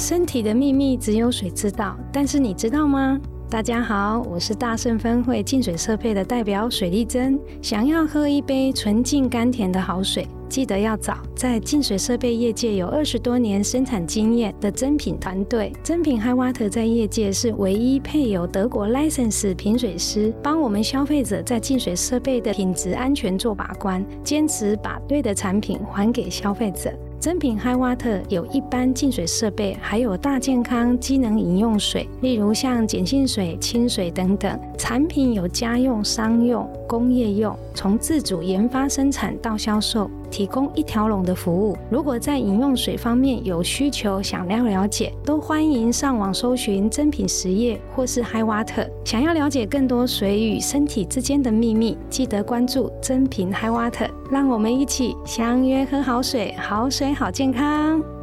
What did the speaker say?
身体的秘密只有水知道，但是你知道吗？大家好，我是大圣分会净水设备的代表水丽珍。想要喝一杯纯净甘甜的好水，记得要找在净水设备业界有二十多年生产经验的真品团队。真品 High Water 在业界是唯一配有德国 license 品水师，帮我们消费者在净水设备的品质安全做把关，坚持把对的产品还给消费者。真品 High Water 有一般净水设备，还有大健康机能饮用水，例如像碱性水、清水等等。产品有家用、商用、工业用，从自主研发生产到销售，提供一条龙的服务。如果在饮用水方面有需求，想要了解，都欢迎上网搜寻真品实业或是 High Water。想要了解更多水与身体之间的秘密，记得关注真品 High Water。让我们一起相约喝好水，好水好健康。